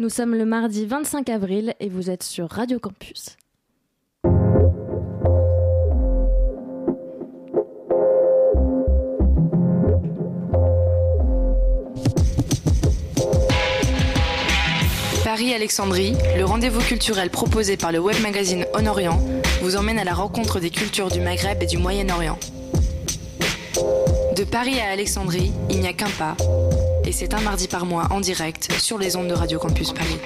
Nous sommes le mardi 25 avril et vous êtes sur Radio Campus. Paris-Alexandrie, le rendez-vous culturel proposé par le web magazine On Orient, vous emmène à la rencontre des cultures du Maghreb et du Moyen-Orient. De Paris à Alexandrie, il n'y a qu'un pas, et c'est un mardi par mois en direct sur les ondes de Radio Campus Paris.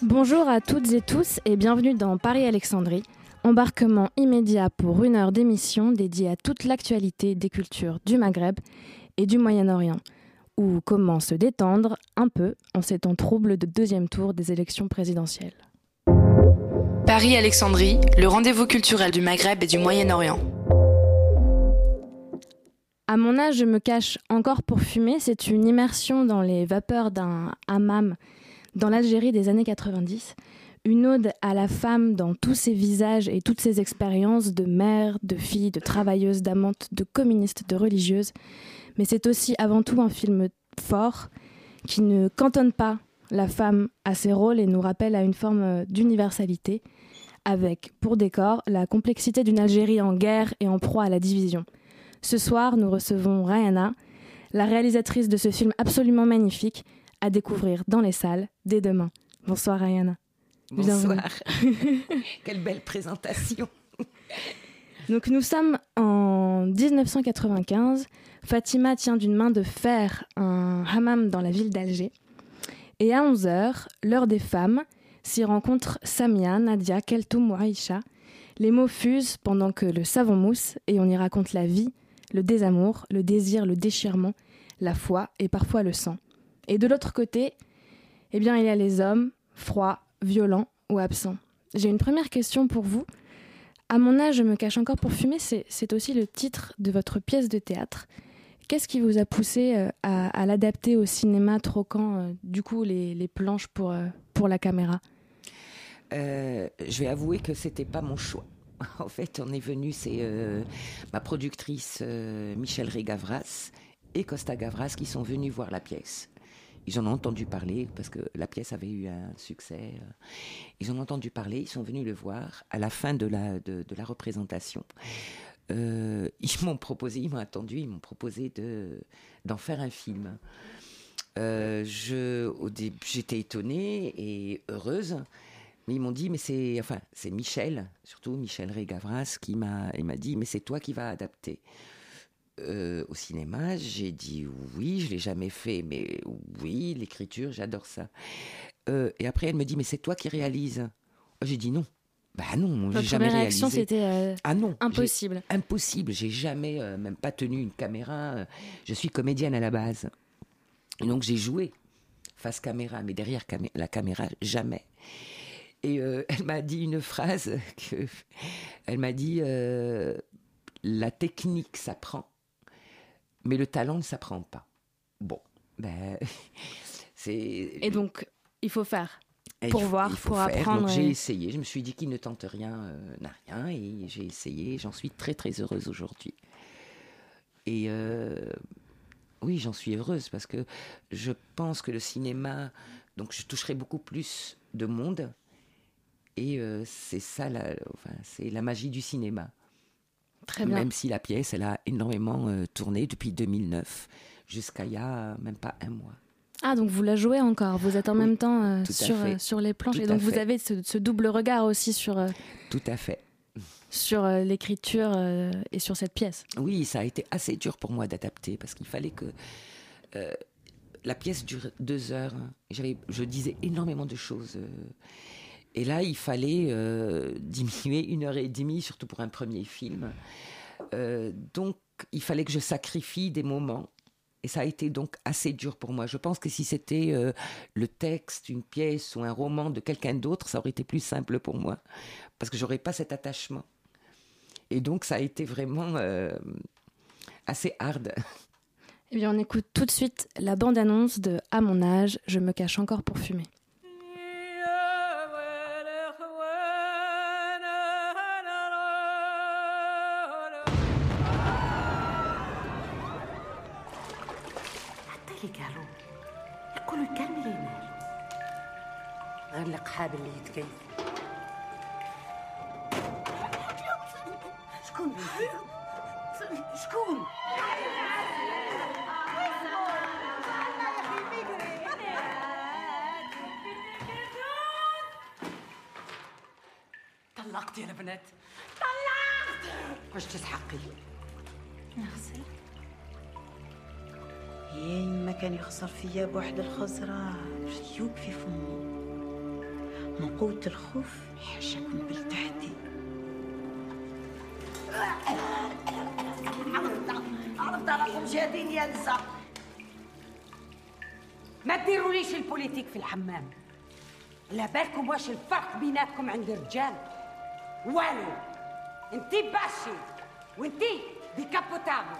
Bonjour à toutes et tous et bienvenue dans Paris-Alexandrie, embarquement immédiat pour une heure d'émission dédiée à toute l'actualité des cultures du Maghreb et du Moyen-Orient, ou comment se détendre un peu en ces temps troubles de deuxième tour des élections présidentielles. Paris-Alexandrie, le rendez-vous culturel du Maghreb et du Moyen-Orient. À mon âge, je me cache encore pour fumer. C'est une immersion dans les vapeurs d'un hammam dans l'Algérie des années 90. Une ode à la femme dans tous ses visages et toutes ses expériences de mère, de fille, de travailleuse, d'amante, de communiste, de religieuse. Mais c'est aussi avant tout un film fort qui ne cantonne pas la femme à ses rôles et nous rappelle à une forme d'universalité, avec pour décor la complexité d'une Algérie en guerre et en proie à la division. Ce soir, nous recevons Rayana, la réalisatrice de ce film absolument magnifique, à découvrir dans les salles dès demain. Bonsoir Rayana. Bonsoir. Quelle belle présentation. Donc nous sommes en 1995. Fatima tient d'une main de fer un hammam dans la ville d'Alger. Et à 11h, l'heure des femmes, s'y rencontrent Samia, Nadia, Keltoum ou. Les mots fusent pendant que le savon mousse et on y raconte la vie, le désamour, le désir, le déchirement, la foi et parfois le sang. Et de l'autre côté, eh bien, il y a les hommes, froids, violents ou absents. J'ai une première question pour vous. À mon âge, je me cache encore pour fumer, c'est aussi le titre de votre pièce de théâtre. Qu'est-ce qui vous a poussé euh, à, l'adapter au cinéma, troquant euh, du coup les, planches pour, euh, pour la caméra? Je vais avouer que c'était pas mon choix. En fait, on est venu, c'est ma productrice euh, Michel Régavras et Costa Gavras qui sont venus voir la pièce. Ils en ont entendu parler parce que la pièce avait eu un succès. Ils en ont entendu parler, ils sont venus le voir à la fin de la représentation. Euh, ils m'ont proposé, ils m'ont attendu, ils m'ont proposé de, d'en faire un film. Euh, je, j'étais étonnée et heureuse. Mais ils m'ont dit, mais c'est, enfin, c'est Michel, surtout Michel Régavras, qui m'a, il m'a dit, mais c'est toi qui vas adapter. Euh, au cinéma, j'ai dit oui, je l'ai jamais fait, mais oui, l'écriture, j'adore ça. Et après, elle me dit, mais c'est toi qui réalises. J'ai dit non. Bah non, j'ai jamais première réaction, c'était euh, Ah non, impossible. impossible. J'ai jamais, euh, même pas tenu une caméra. euh, Je suis comédienne à la base. Et donc j'ai joué face caméra, mais derrière la caméra, jamais. Et euh, elle m'a dit une phrase que, elle m'a dit, la technique s'apprend, mais le talent ne s'apprend pas. Bon, ben, c'est. Et donc, il faut faire. Et pour faut- voir, pour faire. apprendre Donc, j'ai essayé. Je me suis dit qui ne tente rien euh, n'a rien. Et j'ai essayé. J'en suis très, très heureuse aujourd'hui. Et euh, oui, j'en suis heureuse parce que je pense que le cinéma, donc je toucherai beaucoup plus de monde. Et euh, c'est ça, la, enfin, c'est la magie du cinéma. Très bien. Même si la pièce, elle a énormément tourné depuis 2009 jusqu'à il y a même pas un mois. Ah, donc vous la jouez encore. Vous êtes en Oui, même temps euh, sur, euh, sur les planches. Tout et donc vous fait. avez ce, ce double regard aussi sur, euh, Tout à fait. sur l'écriture et sur cette pièce. Oui, ça a été assez dur pour moi d'adapter parce qu'il fallait que la pièce dure deux heures. J'avais, je disais énormément de choses. et là, il fallait diminuer une heure et demie, surtout pour un premier film. Donc, il fallait que je sacrifie des moments. Et ça a été donc assez dur pour moi. Je pense que si c'était euh, le texte, une pièce ou un roman de quelqu'un d'autre, ça aurait été plus simple pour moi. Parce que j'aurais pas cet attachement. Et donc, ça a été vraiment euh, assez hard. Eh bien, on écoute tout de suite la bande-annonce de À mon âge, je me cache encore pour fumer. حابل اللي يتكيف. شكون؟ شكون؟ طلقت يا البنات طلقت! واش تسحقي؟ نغسل. يا ما كان يخسر فيا بواحد الخزرة ريوب في فمي من قوة الخوف حاشاك من بالتحدي. عرفت راكم جادين يا نسا ما ديروليش البوليتيك في الحمام. لا بالكم واش الفرق بيناتكم عند الرجال. والو انتي باشي وانتي ديكابوتابل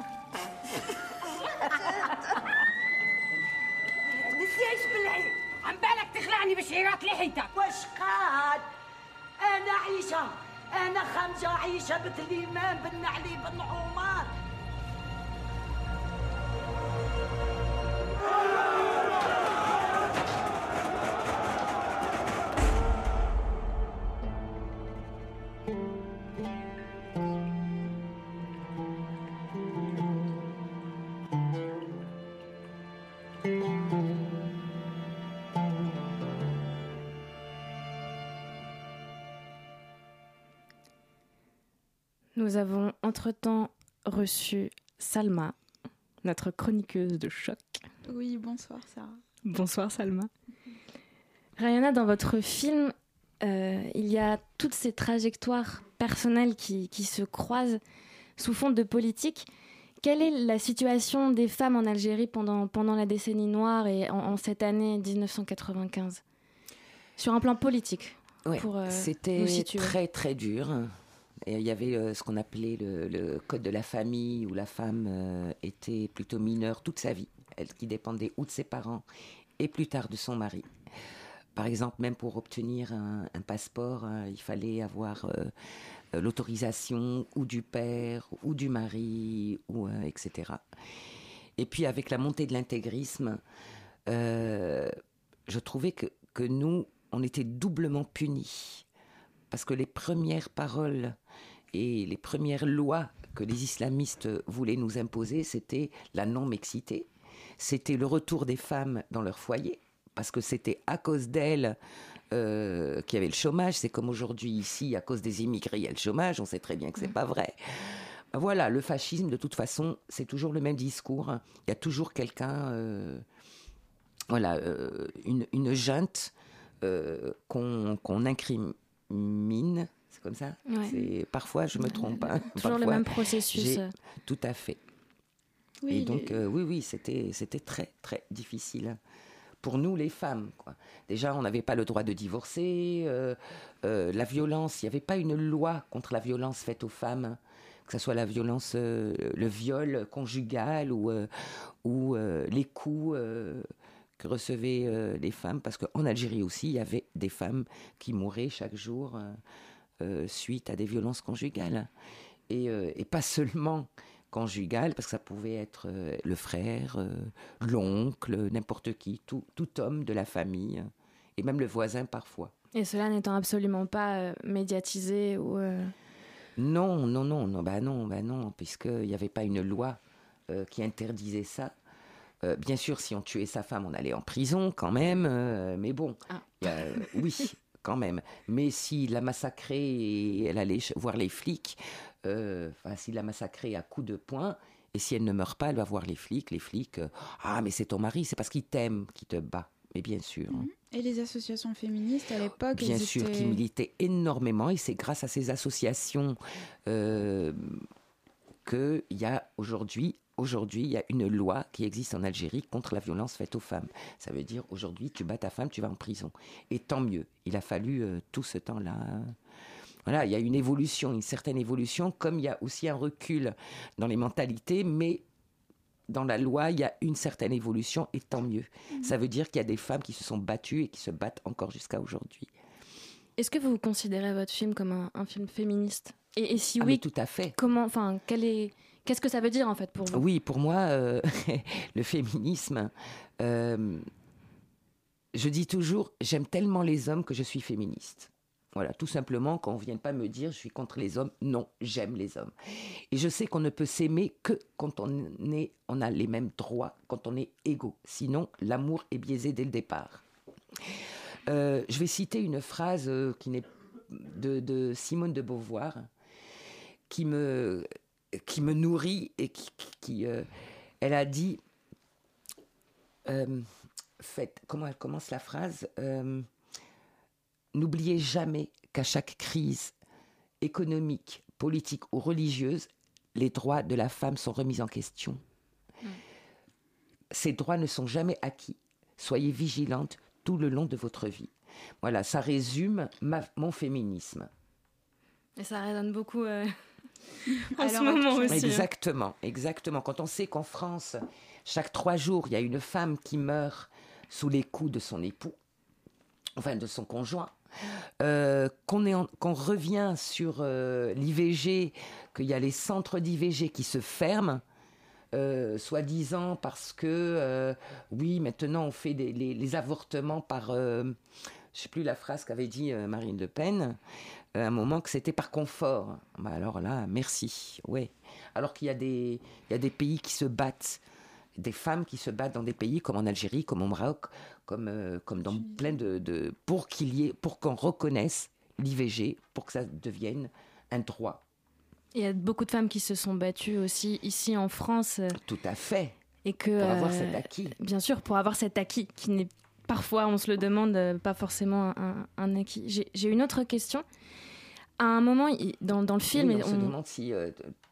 نسيش بالعين. عم بالك تخلعني بشعيرات لحيتك؟ واش قاد أنا عيشة أنا خمجه عيشة بنت الامام بن علي بن عمر. Nous avons entre-temps reçu Salma, notre chroniqueuse de choc. Oui, bonsoir Sarah. Bonsoir Salma. Rayana, dans votre film, euh, il y a toutes ces trajectoires personnelles qui, qui, se croisent sous fond de politique. Quelle est la situation des femmes en Algérie pendant, pendant la décennie noire et en, en cette année 1995 Sur un plan politique ouais, euh, C'était très très dur. Et il y avait euh, ce qu'on appelait le, code de la famille, où la femme euh, était plutôt mineure toute sa vie, elle qui dépendait ou de ses parents et plus tard de son mari. Par exemple, même pour obtenir un, passeport, hein, il fallait avoir euh, l'autorisation ou du père ou du mari, ou, etc. Et puis avec la montée de l'intégrisme, je trouvais que, que nous, on était doublement punis parce que les premières paroles et les premières lois que les islamistes voulaient nous imposer, c'était la non-mixité, c'était le retour des femmes dans leur foyer, parce que c'était à cause d'elles euh, qu'il y avait le chômage. C'est comme aujourd'hui ici, à cause des immigrés, il y a le chômage, on sait très bien que c'est pas vrai. Voilà, le fascisme, de toute façon, c'est toujours le même discours. Il y a toujours quelqu'un, euh, voilà, euh, une, une junte qu'on qu incrimine mine, c'est comme ça ouais. Parfois, je me trompe. Hein. Toujours Parfois, le même processus. Tout à fait. Oui, Et donc, euh, oui, oui, c'était très, très difficile. Pour nous, les femmes, quoi. Déjà, on n'avait pas le droit de divorcer. Euh, euh, la violence, il n'y avait pas une loi contre la violence faite aux femmes, que ce soit la violence, le viol conjugal ou, ou les coups que recevaient euh, les femmes, parce qu'en Algérie aussi, il y avait des femmes qui mouraient chaque jour euh, euh, suite à des violences conjugales. Et, et, pas seulement conjugales, parce que ça pouvait être le frère, l'oncle, n'importe qui, tout, tout, homme de la famille, et même le voisin parfois. Et cela n'étant absolument pas médiatisé ou... Non, non, non, non, bah non, bah non, puisqu'il n'y avait pas une loi qui interdisait ça. Euh, bien sûr, si on tuait sa femme, on allait en prison quand même. Euh, mais bon, ah. oui, quand même. Mais s'il la massacrait et elle allait voir les flics, euh, s'il la massacrait à coups de poing, et si elle ne meurt pas, elle va voir les flics. Les flics, ah, mais c'est ton mari, c'est parce qu'il t'aime qu'il te bat. Mais bien sûr. Mm -hmm. Et les associations féministes à l'époque Bien sûr, étaient... qui militaient énormément. Et c'est grâce à ces associations euh, qu'il y a aujourd'hui aujourd'hui, il y a une loi qui existe en Algérie contre la violence faite aux femmes. Ça veut dire aujourd'hui, tu bats ta femme, tu vas en prison. Et tant mieux. Il a fallu euh, tout ce temps-là. Voilà, il y a une évolution, une certaine évolution, comme il y a aussi un recul dans les mentalités, mais dans la loi, il y a une certaine évolution, et tant mieux. Mmh. Ça veut dire qu'il y a des femmes qui se sont battues et qui se battent encore jusqu'à aujourd'hui. Est-ce que vous considérez votre film comme un, un film féministe? Et, et, si ah, oui, tout à fait. Comment, enfin, quel est Qu'est-ce que ça veut dire en fait pour vous? Oui, pour moi, euh, le féminisme, euh, je dis toujours, j'aime tellement les hommes que je suis féministe. Voilà, tout simplement, qu'on ne vienne pas me dire je suis contre les hommes. Non, j'aime les hommes. Et je sais qu'on ne peut s'aimer que quand on, est, on a les mêmes droits, quand on est égaux. Sinon, l'amour est biaisé dès le départ. Euh, je vais citer une phrase qui n'est de, Simone de Beauvoir, qui me, qui me nourrit et qui, euh, elle a dit, fait, comment elle commence la phrase N'oubliez jamais qu'à chaque crise économique, politique ou religieuse, les droits de la femme sont remis en question. Ces droits ne sont jamais acquis. Soyez vigilante tout le long de votre vie. Voilà, ça résume mon féminisme. Et ça résonne beaucoup euh, en ce moment aussi. Hein. Exactement, exactement. Quand on sait qu'en France, chaque trois jours, il y a une femme qui meurt sous les coups de son époux, enfin de son conjoint, euh, qu'on revient sur euh, l'IVG, qu'il y a les centres d'IVG qui se ferment, euh, soi-disant parce que, oui, maintenant on fait les, avortements par, je ne sais plus la phrase qu'avait dit Marine Le Pen, à un moment que c'était par confort. Bah alors là, merci, ouais. Alors qu'il y, y a des pays qui se battent des femmes qui se battent dans des pays comme en Algérie, comme au Maroc, comme, euh, comme dans plein de, pour qu'il y ait, pour qu'on reconnaisse l'IVG, pour que ça devienne un droit. Il y a beaucoup de femmes qui se sont battues aussi ici en France. Euh, Tout à fait. Et que, pour avoir cet euh, acquis. Bien sûr, pour avoir cet acquis qui n'est parfois, on se le demande, pas forcément un, acquis. J'ai une autre question. À un moment, dans, dans le film... on, se demande si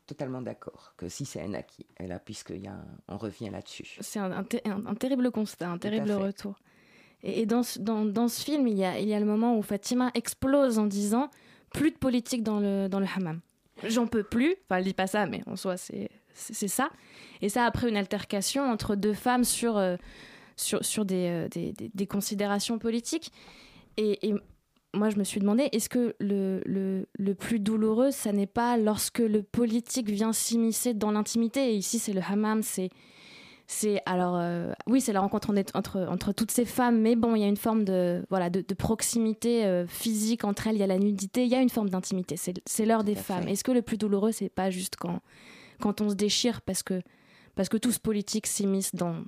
totalement d'accord que si c'est un acquis, et là, puisqu'on on revient là-dessus. C'est un, un, terrible constat, un terrible retour. Et, dans, dans, dans, ce film, il y, a, il y a le moment où Fatima explose en disant plus de politique dans le, dans le hammam. J'en peux plus. Enfin, elle dit pas ça, mais en soi, c'est, c'est, ça. Et ça, après une altercation entre deux femmes sur, euh, sur, sur des, euh, des, des, des, considérations politiques. Et, et, moi, je me suis demandé, est-ce que le, le, le, plus douloureux, ça n'est pas lorsque le politique vient s'immiscer dans l'intimité? Et ici, c'est le hammam, c'est. C'est alors euh, oui c'est la rencontre entre, entre toutes ces femmes mais bon il y a une forme de voilà de, proximité euh, physique entre elles il y a la nudité il y a une forme d'intimité c'est l'heure des femmes est-ce que le plus douloureux c'est pas juste quand quand on se déchire parce que parce que tout ce politique s'immisce dans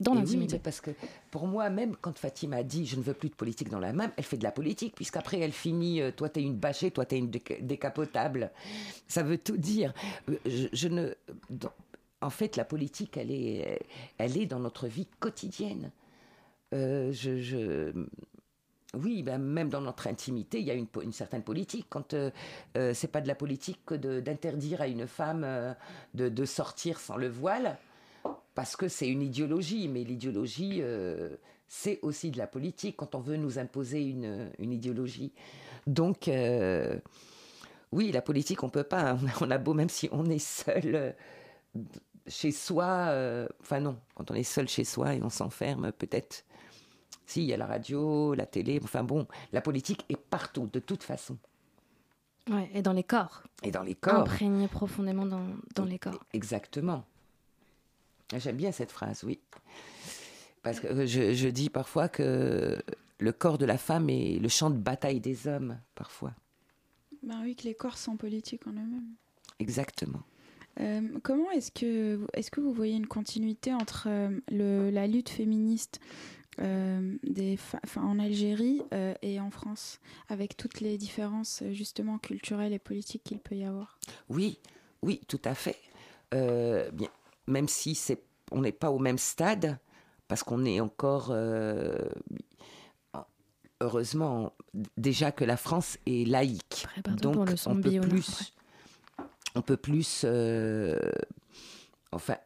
dans l'intimité. parce que pour moi, même quand Fatima dit je ne veux plus de politique dans la main, elle fait de la politique, puisqu'après elle finit euh, toi t'es une bâchée, toi t'es une décapotable. Ça veut tout dire. Euh, je, ne. en fait, la politique, elle est, elle est dans notre vie quotidienne. Euh, je, oui, ben même dans notre intimité, il y a une, une certaine politique. Quand euh, c'est pas de la politique que d'interdire à une femme de, de, sortir sans le voile, parce que c'est une idéologie, mais l'idéologie, euh, c'est aussi de la politique quand on veut nous imposer une, idéologie. Donc, euh, oui, la politique, on peut pas. On a beau, même si on est seul euh, chez soi, enfin non, quand on est seul chez soi et on s'enferme, peut-être. Si, il y a la radio, la télé, enfin bon, la politique est partout, de toute façon. Ouais, et dans les corps. Et dans les corps. Imprégné profondément dans, dans les corps. Exactement. J'aime bien cette phrase, oui. Parce que je, dis parfois que le corps de la femme est le champ de bataille des hommes, parfois. Ben oui, que les corps sont politiques en eux-mêmes. Exactement. Euh, comment est-ce que, est que vous voyez une continuité entre euh, le, la lutte féministe euh, des en Algérie et en France, avec toutes les différences justement culturelles et politiques qu'il peut y avoir? Oui, oui, tout à fait. bien, même si c'est, on n'est pas au même stade, parce qu'on est encore, euh, heureusement, déjà que la France est laïque. Donc on peut, plus, on peut plus, enfin,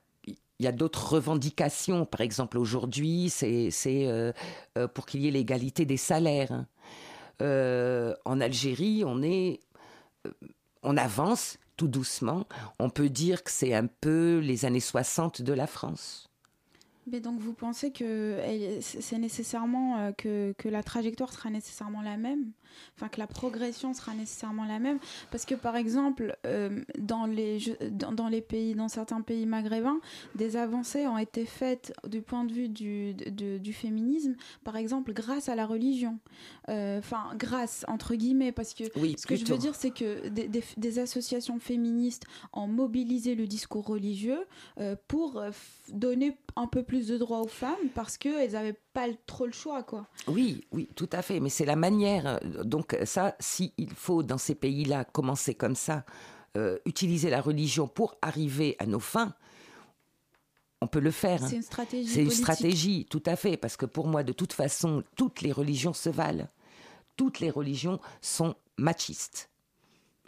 il y a d'autres revendications. Par exemple, aujourd'hui, c'est, euh, euh, pour qu'il y ait l'égalité des salaires. Hein. en Algérie, on est, on avance, tout doucement, on peut dire que c'est un peu les années 60 de la France. Mais donc vous pensez que c'est nécessairement euh, que, que la trajectoire sera nécessairement la même, enfin que la progression sera nécessairement la même, parce que par exemple euh, dans les je- dans, dans les pays, dans certains pays maghrébins, des avancées ont été faites du point de vue du, de- du féminisme, par exemple grâce à la religion, Euh, enfin grâce entre guillemets, parce que Oui, ce que je veux dire, c'est que des, des- des associations féministes ont mobilisé le discours religieux euh, pour donner un peu plus de droits aux femmes parce qu'elles n'avaient pas trop le choix, quoi. Oui, oui, tout à fait. Mais c'est la manière. euh, Donc ça, s'il faut dans ces pays-là commencer comme ça, euh, utiliser la religion pour arriver à nos fins, on peut le faire. hein. C'est une stratégie. C'est une stratégie, tout à fait, parce que pour moi, de toute façon, toutes les religions se valent. Toutes les religions sont machistes.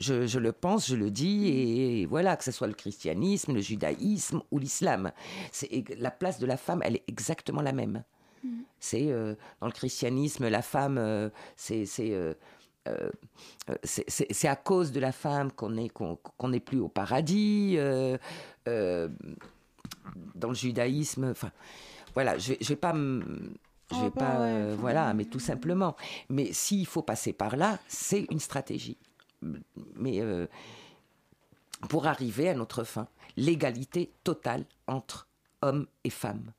Je, je le pense, je le dis, et voilà, que ce soit le christianisme, le judaïsme ou l'islam. C'est- La place de la femme, elle est exactement la même. C'est euh, dans le christianisme, la femme, euh, c'est c'est euh, c'est- à cause de la femme qu'on est qu'on qu'on n'est plus au paradis. dans le judaïsme, enfin, voilà, je je vais pas, je On vais va pas, ouais, euh, voilà, mais tout simplement. Mais s'il faut passer par là, c'est une stratégie. Mais euh, pour arriver à notre fin, l'égalité totale entre hommes et femmes.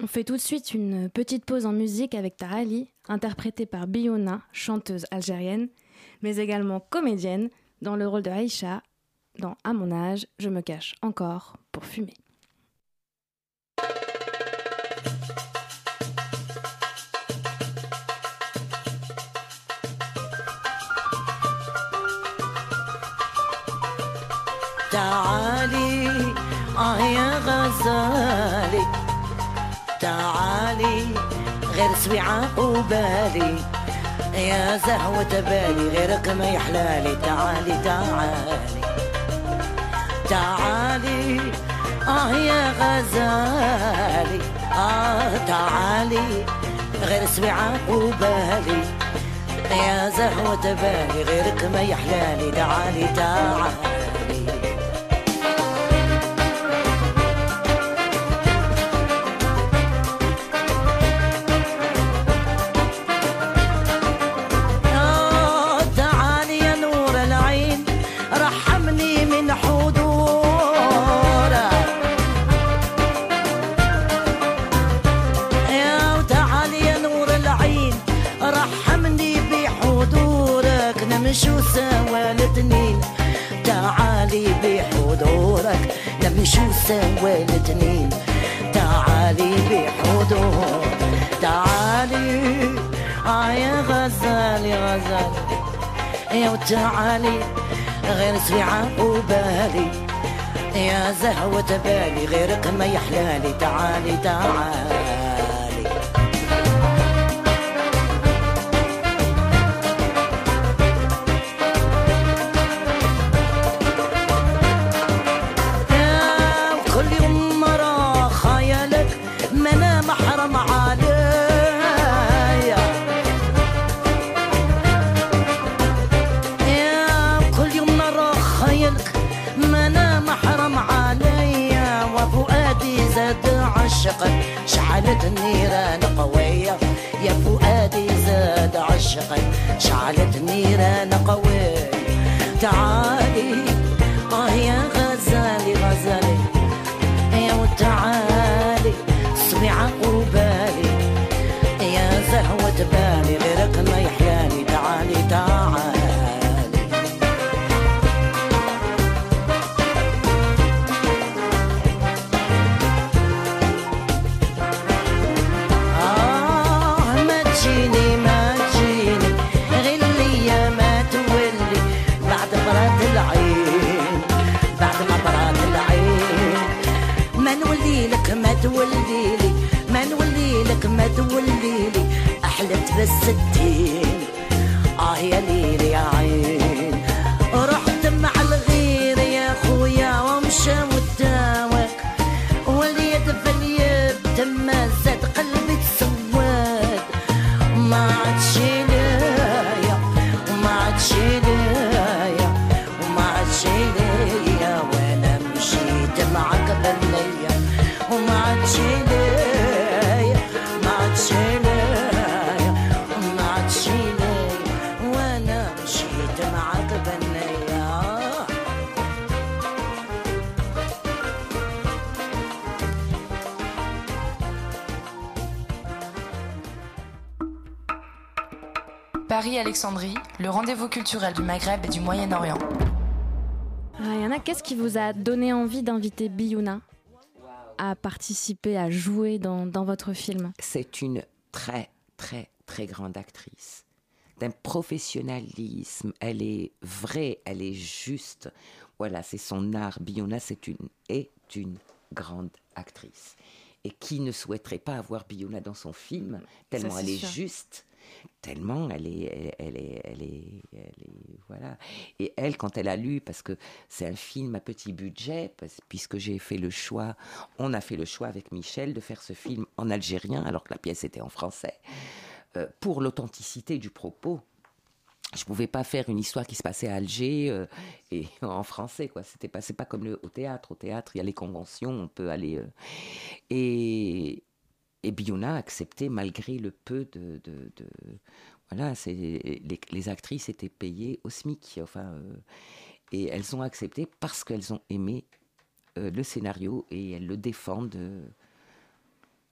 On fait tout de suite une petite pause en musique avec Tarali, interprétée par Biona, chanteuse algérienne, mais également comédienne, dans le rôle de Aïcha, dans À mon âge, je me cache encore pour fumer. تعالي. آه يا غزالي. تعالي. غير سويعة وبالي. يا زهوة بالي غيرك ما يحلالي تعالي تعالي. تعالي. آه يا غزالي. آه تعالي. غير سويعة وبالي. يا زهوة بالي غيرك ما يحلالي تعالي تعالي. الاثنين تعالي بحضور تعالي. آه يا غزالي يا وتعالي غير سويعة وبالي. يا زهوة بالي غيرك ما يحلالي. تعالي تعالي. Paris-Alexandrie, le rendez-vous culturel du Maghreb et du Moyen-Orient. Qu'est-ce qui vous a donné envie d'inviter Biouna à participer, à jouer dans, dans votre film? C'est une très, très, très grande actrice. D'un professionnalisme. Elle est vraie, elle est juste. Voilà, c'est son art. Biona, c'est une, est une grande actrice. Et qui ne souhaiterait pas avoir Biona dans son film, tellement elle est juste, tellement elle est, elle, est, elle est, voilà. Et elle, quand elle a lu, parce que c'est un film à petit budget, parce- puisque j'ai fait le choix, on a fait le choix avec Michel de faire ce film en algérien, alors que la pièce était en français, euh, pour l'authenticité du propos. Je pouvais pas faire une histoire qui se passait à Alger euh, et en français quoi. C'était pas c'est pas comme au théâtre. Au théâtre, il y a les conventions, on peut aller euh, et et Biouna a accepté malgré le peu de, de, de- voilà, les, les actrices étaient payées au SMIC, enfin, euh, et elles ont accepté parce qu'elles ont aimé euh, le scénario et elles le défendent euh,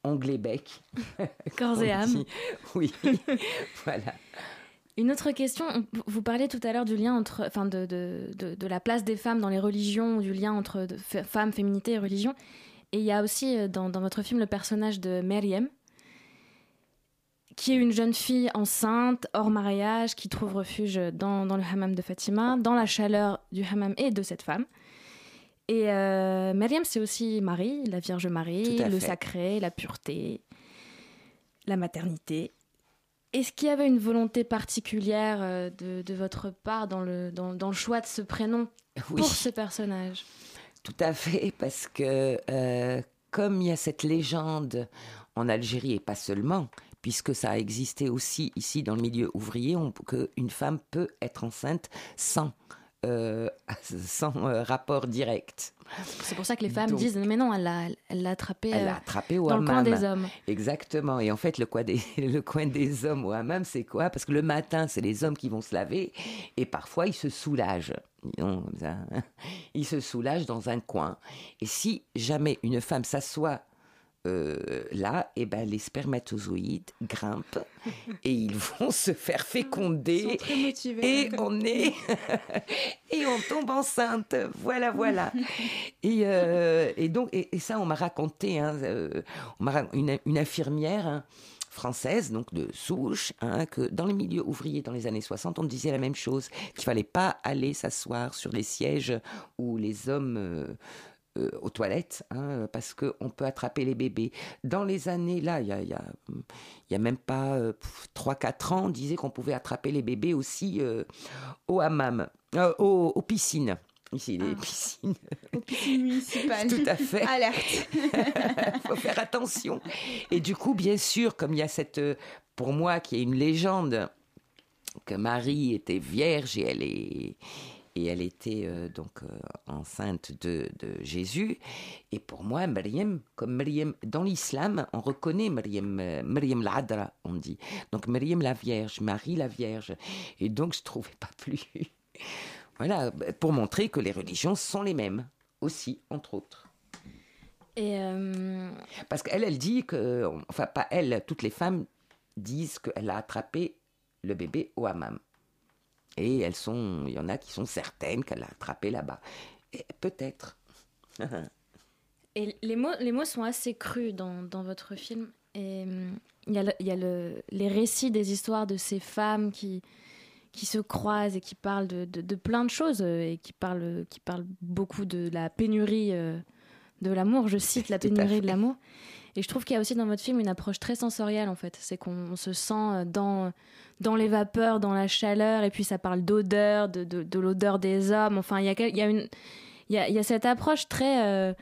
anglais bec. Corps et âme. Oui, voilà. Une autre question, on- vous parlez tout à l'heure du lien entre, enfin de, de, de, de la place des femmes dans les religions, du lien entre femmes, féminité et religion. Et il y a aussi euh, dans, dans votre film le personnage de Meriem, qui est une jeune fille enceinte, hors mariage, qui trouve refuge dans, dans le hammam de Fatima, dans la chaleur du hammam et de cette femme. Et euh, Meriem, c'est aussi Marie, la Vierge Marie, le fait. sacré, la pureté, la maternité. Est-ce qu'il y avait une volonté particulière euh, de, de votre part dans le, dans, dans le choix de ce prénom Oui. pour ce personnage? Tout à fait, parce que euh, comme il y a cette légende en Algérie, et pas seulement, puisque ça a existé aussi ici dans le milieu ouvrier, qu'une femme peut être enceinte sans, euh, sans euh, rapport direct. C'est pour ça que les femmes Donc- disent mais non, elle l'a elle l'a attrapé Elle euh, l'a attrapé au dans le coin des hommes. Exactement. Et en fait, le coin des, le coin des hommes au hammam, c'est quoi? Parce que le matin, c'est les hommes qui vont se laver et parfois, ils se soulagent. Ils se soulagent dans un coin. Et si jamais une femme s'assoit euh, là, et ben, les spermatozoïdes grimpent et ils vont se faire Ils sont féconder. Et on est et on tombe enceinte. Voilà, voilà. Et, euh, et donc et, et ça on m'a raconté. Hein, euh, on m'a ra- une, une infirmière hein, française donc de souche hein, que dans les milieux ouvriers dans les années 60 on disait la même chose qu'il fallait pas aller s'asseoir sur les sièges où les hommes euh, euh, aux toilettes, hein, parce qu'on peut attraper les bébés. Dans les années, là, il y a, il y a, il y a même pas euh, pff, 3-4 ans, on disait qu'on pouvait attraper les bébés aussi euh, au hammam, euh, aux, aux piscines. Ici, les Ah. piscines, Aux piscines municipales. tout à fait. Alerte. faut faire attention. Et du coup, bien sûr, comme il y a cette, pour moi, qui est une légende, que Marie était vierge et elle est et elle était euh, donc euh, enceinte de, de Jésus. Et pour moi, Maryam, comme Maryam, dans l'islam, on reconnaît Maryam, euh, Maryam l'Adra, on dit. Donc Maryam la Vierge, Marie la Vierge. Et donc je trouvais pas plus. Voilà, pour montrer que les religions sont les mêmes aussi, entre autres. Et euh, Parce qu'elle, elle dit que, enfin pas elle, toutes les femmes disent qu'elle a attrapé le bébé au hammam. Et elles sont, il y en a qui sont certaines qu'elle l'a attrapé là-bas. Peut-être. Et les mots, les mots sont assez crus dans, dans votre film. Et hum, il y a, le- il y a le- les récits des histoires de ces femmes qui, qui se croisent et qui parlent de, de, de plein de choses euh, et qui parlent, qui parlent beaucoup de la pénurie euh, de l'amour. Je cite la pénurie de l'amour. Et je trouve qu'il y a aussi dans votre film une approche très sensorielle en fait. C'est qu'on on se sent euh, dans, dans les vapeurs, dans la chaleur, et puis ça parle d'odeur, de, de, de l'odeur des hommes. Enfin, il y a, y y a, cette approche très. euh,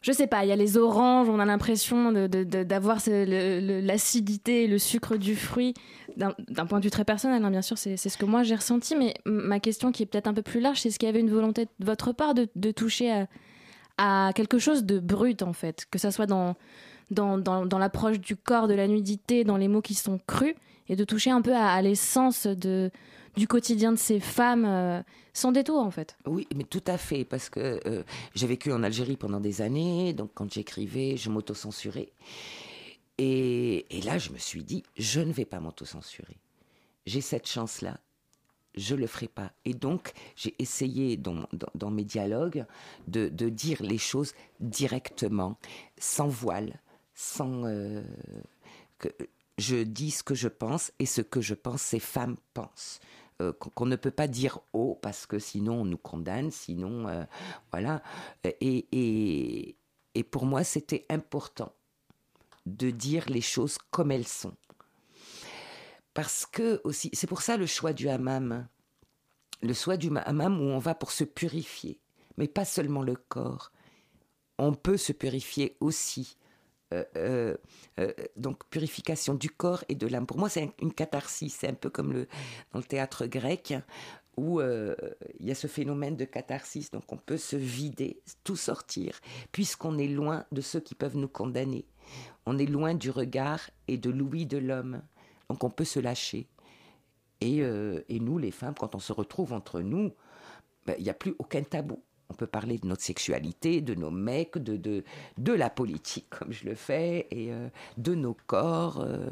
je sais pas, il y a les oranges, on a l'impression d'avoir l'acidité le sucre du fruit. D'un point de vue très personnel, hein, bien sûr, c'est ce que moi j'ai ressenti, mais ma question qui est peut-être un peu plus large, c'est est-ce qu'il y avait une volonté de votre part de, de toucher à, à quelque chose de brut, en fait, que ça soit dans, dans, l'approche du corps, de la nudité, dans les mots qui sont crus, et de toucher un peu à, l'essence du quotidien de ces femmes, euh, sans détour, en fait. Oui, mais tout à fait, parce que euh, j'ai vécu en Algérie pendant des années, donc quand j'écrivais, je m'autocensurais. Et, et là, je me suis dit, je ne vais pas m'autocensurer. j'ai cette chance-là, je le ferai pas. Et donc, j'ai essayé dans, mes dialogues de dire les choses directement, sans voile, sans euh, que je dis ce que je pense et ce que je pense, ces femmes pensent. Euh, qu'on ne peut pas dire haut parce que sinon on nous condamne, sinon euh, voilà. Et, et, et pour moi, c'était important de dire les choses comme elles sont. Parce que aussi, c'est pour ça le choix du hammam. Le choix du hammam où on va pour se purifier, mais pas seulement le corps. On peut se purifier aussi. Euh, euh, euh, donc purification du corps et de l'âme. Pour moi, c'est un- une catharsis. C'est un peu comme le, dans le théâtre grec où il y a ce phénomène de catharsis. Donc on peut se vider, tout sortir, puisqu'on est loin de ceux qui peuvent nous condamner. On est loin du regard et de l'ouïe de l'homme. Donc on peut se lâcher. Et, et nous, les femmes, quand on se retrouve entre nous, ben, il n'y a plus aucun tabou. On peut parler de notre sexualité, de nos mecs, de, de, de la politique, comme je le fais, et euh, de nos corps. euh.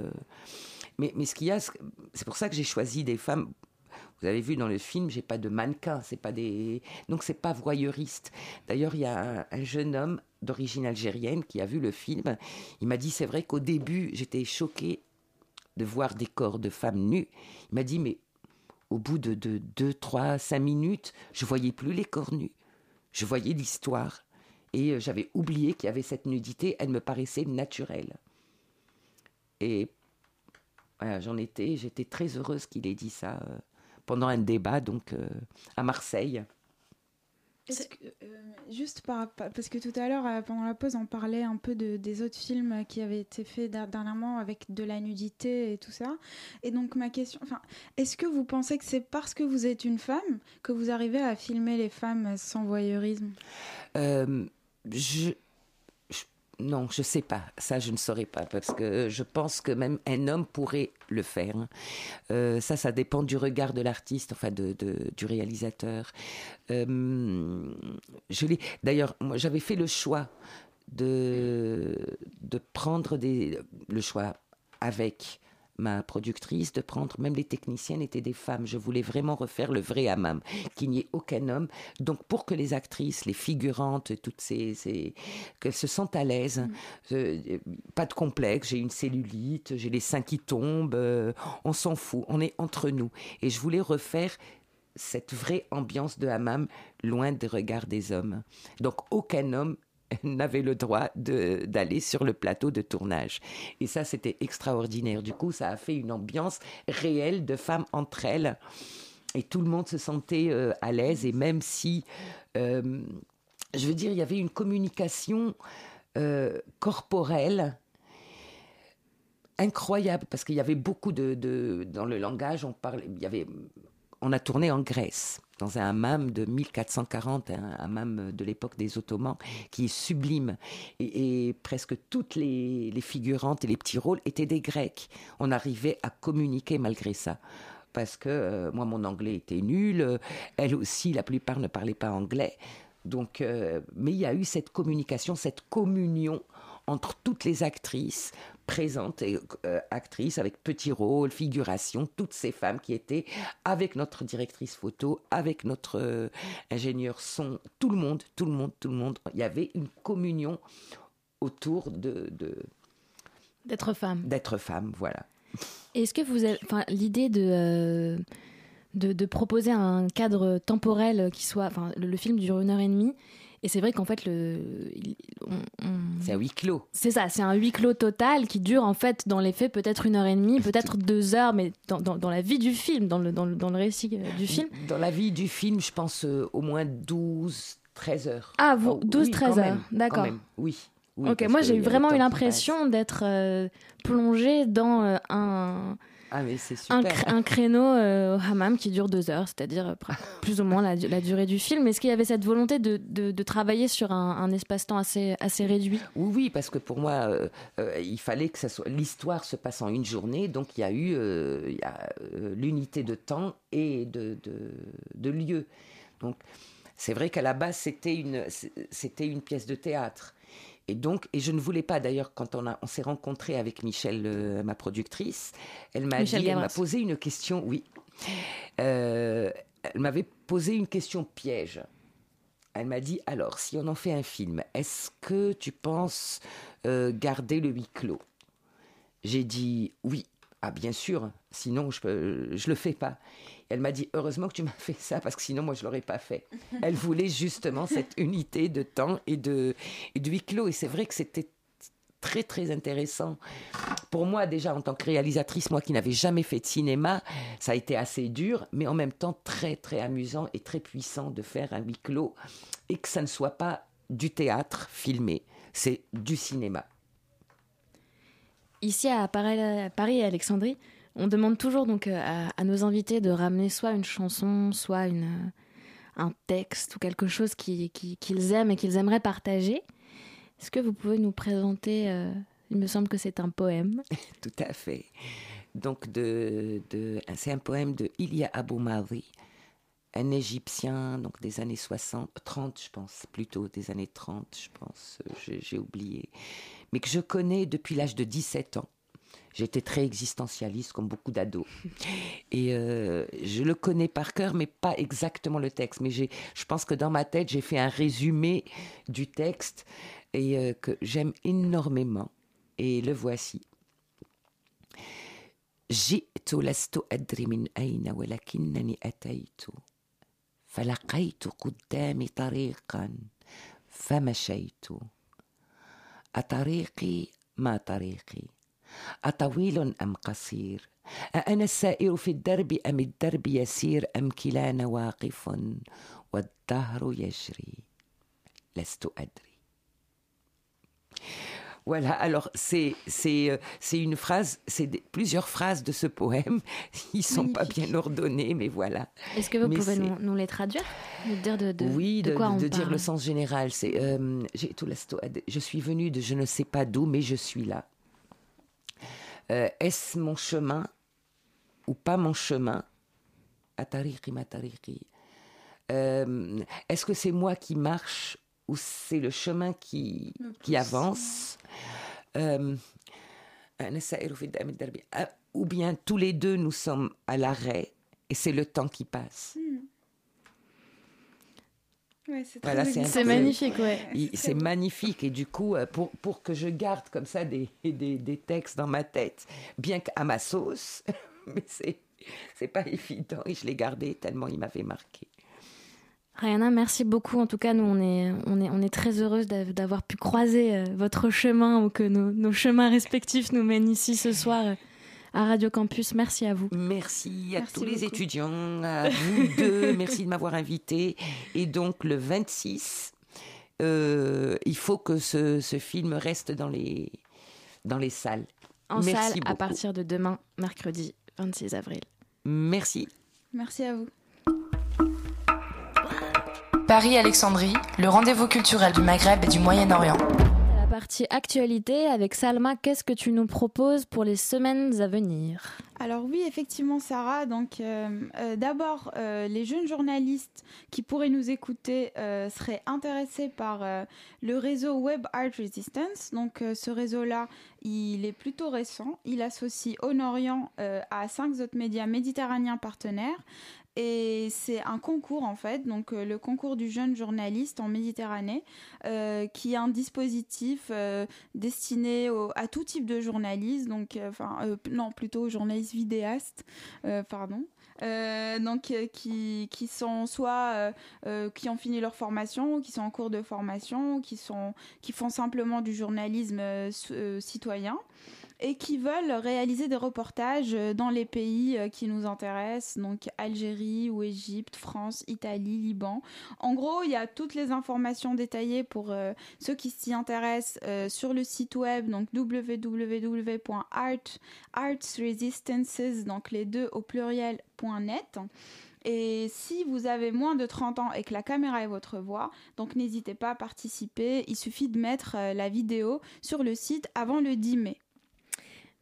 Mais, mais ce qu'il y a, c'est pour ça que j'ai choisi des femmes. Vous avez vu dans le film, j'ai pas de mannequin, c'est pas des, donc c'est pas voyeuriste. D'ailleurs, il y a un, un jeune homme d'origine algérienne qui a vu le film. Il m'a dit, c'est vrai qu'au début, j'étais choquée de voir des corps de femmes nues. Il m'a dit, mais au bout de 2, 3, 5 minutes, je voyais plus les corps nus. Je voyais l'histoire. Et euh, j'avais oublié qu'il y avait cette nudité. Elle me paraissait naturelle. Et voilà, j'en étais, j'étais très heureuse qu'il ait dit ça euh, pendant un débat donc euh, à Marseille. Que, euh, juste par, par- parce que tout à l'heure, euh, pendant la pause, on parlait un peu de, des autres films qui avaient été faits der- dernièrement avec de la nudité et tout ça. Et donc ma question, enfin, est-ce que vous pensez que c'est parce que vous êtes une femme que vous arrivez à filmer les femmes sans voyeurisme? Euh, je- non, je sais pas. Ça, je ne saurais pas parce que je pense que même un homme pourrait le faire. Euh, ça, ça dépend du regard de l'artiste, enfin de, du réalisateur. Euh. D'ailleurs, moi, j'avais fait le choix de de prendre des le choix avec ma productrice de prendre même les techniciennes étaient des femmes. Je voulais vraiment refaire le vrai hammam qu'il n'y ait aucun homme. Donc pour que les actrices les figurantes toutes ces, ces qu'elles se sentent à l'aise euh, pas de complexe. J'ai une cellulite j'ai les seins qui tombent euh, on s'en fout on est entre nous. Et je voulais refaire cette vraie ambiance de hammam loin des regards des hommes. Donc aucun homme n'avait le droit d'aller sur le plateau de tournage. Et ça, c'était extraordinaire. Du coup, ça a fait une ambiance réelle de femmes entre elles. Et tout le monde se sentait euh, à l'aise. Et même si, euh, je veux dire, il y avait une communication euh, corporelle incroyable parce qu'il y avait beaucoup de, de- dans le langage on parlait il y avait on a tourné en Grèce dans un hammam de 1440 un hammam de l'époque des Ottomans qui est sublime. Et, presque toutes les, les figurantes et les petits rôles étaient des Grecs. On arrivait à communiquer malgré ça. Parce que euh, moi mon anglais était nul euh, elle aussi la plupart ne parlaient pas anglais. Donc euh, mais il y a eu cette communication cette communion entre toutes les actrices présentes et euh, actrices avec petits rôles, figuration, toutes ces femmes qui étaient avec notre directrice photo, avec notre euh, ingénieur son, tout le monde, tout le monde, tout le monde. Il y avait une communion autour de de- D'être femme. d'être femme, voilà. Est-ce que vous avez, enfin, l'idée de, euh, de, de proposer un cadre temporel qui soit, enfin, le, le film dure une heure et demie, et c'est vrai qu'en fait, le, il- on- on- C'est à huis clos. c'est ça, c'est un huis clos total qui dure en fait dans les faits peut-être une heure et demie, peut-être deux heures, mais dans, dans, dans la vie du film, dans le, dans le, dans le récit euh, du film. Dans la vie du film, je pense euh, au moins 12, 13 heures. Ah, vous, Oh, 12, oui, 13 quand heures, même, quand d'accord. Oui. oui, ok, moi j'ai vraiment eu l'impression d'être euh, plongée dans euh, un. Ah, mais c'est un, super. cr- un créneau euh, au hammam qui dure deux heures, c'est-à-dire euh, plus ou moins la, du- la durée du film. Est-ce qu'il y avait cette volonté de, de- de travailler sur un, un espace-temps assez, assez réduit? Oui, oui, parce que pour moi, euh, euh, il fallait que ça soit l'histoire se passe en une journée, donc il y a eu l'unité de temps et de, de, de lieu. Donc c'est vrai qu'à la base c'était une c'était une pièce de théâtre Et donc, et je ne voulais pas d'ailleurs quand on, on s'est rencontré avec Michel, euh, ma productrice, elle m'a posé une question, oui. Euh, elle m'avait posé une question piège. Elle m'a dit alors, si on en fait un film, est-ce que tu penses euh, garder le huis clos? J'ai dit oui. Ah bien sûr, sinon je peux, je le fais pas. Elle m'a dit heureusement que tu m'as fait ça parce que sinon moi je l'aurais pas fait. Elle voulait justement cette unité de temps et de, et de huis clos et c'est vrai que c'était très très intéressant. Pour moi déjà en tant que réalisatrice, moi qui n'avais jamais fait de cinéma, ça a été assez dur, mais en même temps très très amusant et très puissant de faire un huis clos et que ça ne soit pas du théâtre filmé, c'est du cinéma. Ici à Paris, on demande toujours donc euh, à, à nos invités de ramener soit une chanson, soit une, euh, un texte ou quelque chose qui- qui- qu'ils aiment et qu'ils aimeraient partager. Est-ce que vous pouvez nous présenter euh, Il me semble que c'est un poème. Tout à fait. Donc, de, de, c'est un poème de Ilya Abou Mari, un Égyptien donc des années 60, 30, je pense, plutôt des années 30, je pense, j'ai oublié, mais que je connais depuis l'âge de 17 ans. J'étais très existentialiste, comme beaucoup d'ados. Et euh, je le connais par cœur, mais pas exactement le texte. Mais j'ai, je pense que dans ma tête, j'ai fait un résumé du texte et euh, que j'aime énormément. Et le voici. جئت لست أدري من أين ولكنني أتيت فلقيت قدامي طريقا فمشيت أطريقي ما طريقي أطويل أم قصير أأنا السائر في الدرب أم الدرب يسير أم كلانا واقف والدهر يجري لست أدري Voilà, alors c'est c'est euh, c'est une phrase, c'est des- plusieurs phrases de ce poème. Ils sont pas Magnifique. bien ordonnés, mais voilà. Est-ce que vous Mais pouvez c'est- nous, nous les traduire Nous dire de, de, oui, de de, quoi de- on de dire parle le sens général. C'est euh, j'ai tout l'asto- je suis venue de je ne sais pas d'où, mais je suis là. Euh, est-ce mon chemin ou pas mon chemin? Euh, est-ce que c'est moi qui marche ou c'est le chemin qui, avance? Euh, ah, ou bien tous les deux, nous sommes à l'arrêt et c'est le temps qui passe. Hmm. Ouais, c'est Voilà, magnifique, ouais. C'est magnifique et du coup, euh, pour, pour que je garde comme ça des, des, des textes dans ma tête, bien qu'à ma sauce, mais c'est c'est pas évident et je l'ai gardé tellement il m'avait marqué. Rihanna, merci beaucoup. En tout cas, nous, on est, on est, on est très heureuse d'av- d'avoir pu croiser euh, votre chemin ou que nos, nos chemins respectifs nous mènent ici ce soir à Radio Campus. Merci à vous. Merci à Merci tous les étudiants, à vous deux, merci de m'avoir invité. Et donc le 26, euh, il faut que ce, ce film reste dans les, dans les salles. En Merci salle à partir de demain, mercredi 26 avril. Merci. Merci à vous. Paris-Alexandrie, le rendez-vous culturel du Maghreb et du Moyen-Orient. Partie actualité avec Salma, qu'est-ce que tu nous proposes pour les semaines à venir Alors oui, effectivement, Sarah. Donc, euh, euh, d'abord, euh, les jeunes journalistes qui pourraient nous écouter seraient intéressés par le réseau Web Art Resistance. Donc, ce réseau-là, il est plutôt récent. Il associe Honorian euh, à cinq autres médias méditerranéens partenaires. Et c'est un concours en fait, donc euh, le concours du jeune journaliste en Méditerranée, euh, qui est un dispositif euh, destiné à tout type de journaliste, donc enfin non plutôt journalistes vidéastes, pardon. Donc qui, sont soit qui ont fini leur formation, qui sont en cours de formation, qui sont qui font simplement du journalisme citoyen et qui veulent réaliser des reportages euh, dans les pays euh, qui nous intéressent, donc Algérie ou Égypte, France, Italie, Liban. En gros, il y a toutes les informations détaillées pour euh, ceux qui s'y intéressent sur le site web, donc www.artsresistances, donc les deux au pluriel.net. Et si vous avez moins de 30 ans et que la caméra est votre voix, donc n'hésitez pas à participer. Il suffit de mettre la vidéo sur le site avant le 10 mai.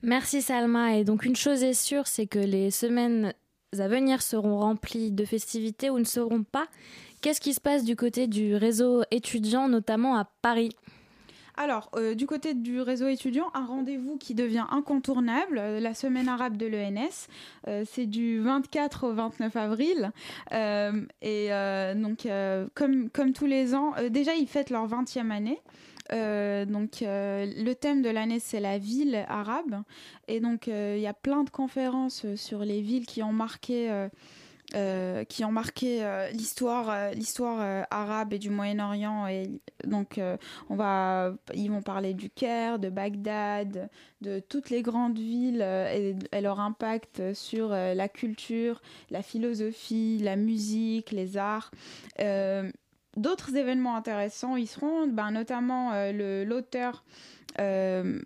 Merci Salma. Et donc une chose est sûre, c'est que les semaines à venir seront remplies de festivités ou ne seront pas. Qu'est-ce qui se passe du côté du réseau étudiant, notamment à Paris? Alors, euh, du côté du réseau étudiant, un rendez-vous qui devient incontournable, euh, la semaine arabe de l'ENS. Euh, c'est du 24 au 29 avril. Et donc, comme, comme tous les ans, déjà, ils fêtent leur 20e année. Euh, donc euh, le thème de l'année c'est la ville arabe et donc euh, il y a plein de conférences sur les villes qui ont marqué qui ont marqué l'histoire l'histoire arabe et du Moyen-Orient et donc on va ils vont parler du Caire, de Bagdad, de toutes les grandes villes et, leur impact sur la culture, la philosophie, la musique, les arts. D'autres événements intéressants y seront, ben, notamment euh, l'auteur euh,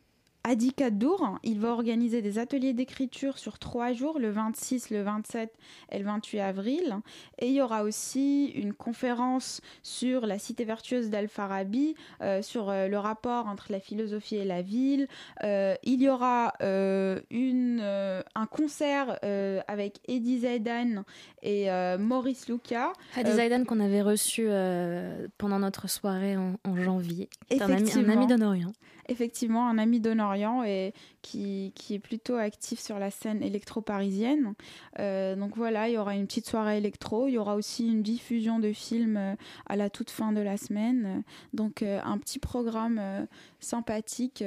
Adi Kadour. Il va organiser des ateliers d'écriture sur trois jours, le 26, le 27 et le 28 avril. Et il y aura aussi une conférence sur la cité vertueuse d'Al-Farabi, euh, sur euh, le rapport entre la philosophie et la ville. Euh, il y aura une, un concert avec Eddie Zaidan et Maurice Luca. Hadi Euh, Zaidan qu'on avait reçu pendant notre soirée en, en janvier. C'est un ami, un ami d'Honorien. Effectivement un ami d'Honorient et qui, qui est plutôt actif sur la scène électro-parisienne. Euh, donc voilà, il y aura une petite soirée électro. Il y aura aussi une diffusion de films euh, à la toute fin de la semaine. Donc euh, un petit programme sympathique